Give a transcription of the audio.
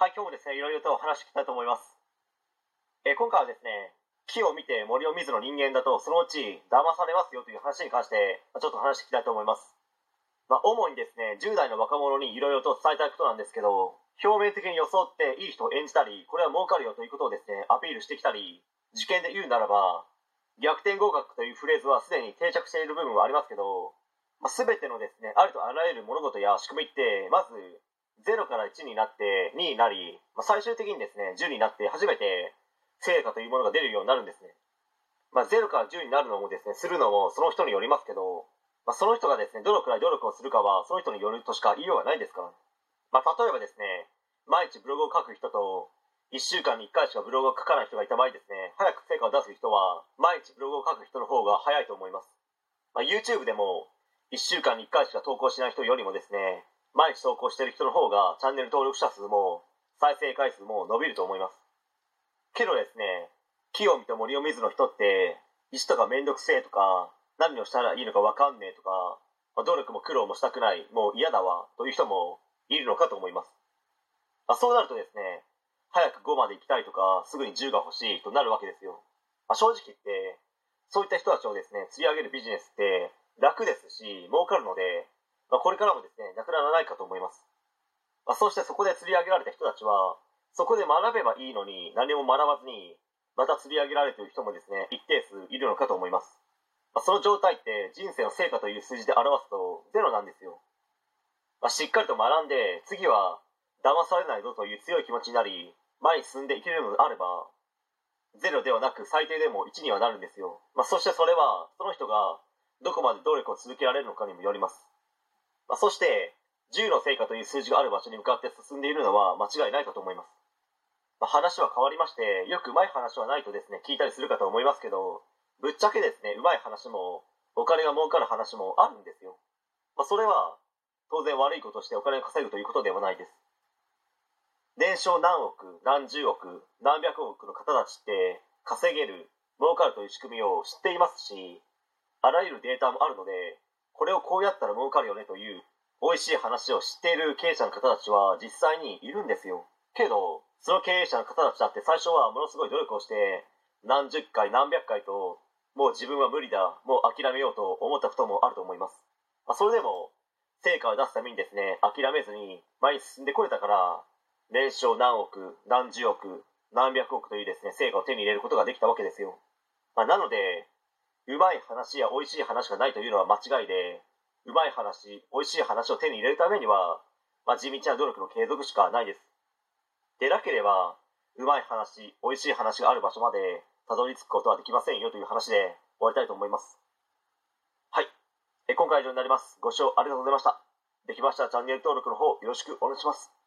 はい、今日もですね、いろいろとお話していきたいと思います。えー今回はですね、木を見て森を見ずの人間だと、そのうち騙されますよという話に関して、ちょっと話していきたいと思います。まあ、主にですね、10代の若者にいろいろと伝えたいことなんですけど、表面的に装っていい人を演じたり、これは儲かるよということをですね、アピールしてきたり、受験で言うならば、逆転合格というフレーズはすでに定着している部分はありますけど、まあ、全てのですね、ありとあらゆる物事や仕組みって、まず、0から1になって2になり、まあ、最終的にですね、10になって初めて成果というものが出るようになるんですね。まあ、0から10になるのもですね、するのもその人によりますけど、まあ、その人がですね、どのくらい努力をするかはその人によるとしか言いようがないですか？ら。まあ、例えばですね、毎日ブログを書く人と、1週間に1回しかブログを書かない人がいた場合ですね、早く成果を出す人は、毎日ブログを書く人の方が早いと思います。まあ、YouTube でも、1週間に1回しか投稿しない人よりもですね、毎日投稿してる人の方がチャンネル登録者数も再生回数も伸びると思います。けどですね、木を見て森を見ずの人って、石とかめんどくせえとか、何をしたらいいのかわかんねえとか、努力も苦労もしたくない、もう嫌だわ、という人もいるのかと思います。あ、そうなるとですね、早く5まで行きたいとか、すぐに10が欲しいとなるわけですよ。まあ、正直言って、そういった人たちをですね、釣り上げるビジネスって楽ですし、儲かるので、まあ、これからもですね、なくならないかと思います。まあ、そしてそこで釣り上げられた人たちは、そこで学べばいいのに、何も学ばずに、また釣り上げられている人もですね、一定数いるのかと思います。まあ、その状態って人生の成果という数字で表すとゼロなんですよ。まあ、しっかりと学んで、次は騙されないぞという強い気持ちになり、前に進んでいけるのであれば、ゼロではなく最低でも1にはなるんですよ。まあ、そしてそれは、その人がどこまで努力を続けられるのかにもよります。まあ、そして、10の成果という数字がある場所に向かって進んでいるのは間違いないかと思います。まあ、話は変わりまして、よくうまい話はないとですね、聞いたりするかと思いますけど、ぶっちゃけですね、うまい話も、お金が儲かる話もあるんですよ。まあ、それは、当然悪いことしてお金を稼ぐということではないです。年商何億、何十億、何百億の方たちって、稼げる、儲かるという仕組みを知っていますし、あらゆるデータもあるので、これをこうやったら儲かるよねという、美味しい話を知っている経営者の方たちは実際にいるんですよ。けど、その経営者の方たちだって最初はものすごい努力をして、何十回何百回と、もう自分は無理だ、もう諦めようと思ったこともあると思います。まあ、それでも、成果を出すためにですね、諦めずに前に進んでこれたから、年商何億、何十億、何百億というですね、成果を手に入れることができたわけですよ。まあ、なので、うまい話や美味しい話がないというのは間違いで、うまい話、美味しい話を手に入れるためには、まあ、地道な努力の継続しかないです。でなければ、うまい話、美味しい話がある場所までたどり着くことはできませんよという話で終わりたいと思います。はい。え今回は以上になります。ご視聴ありがとうございました。できましたらチャンネル登録の方よろしくお願いします。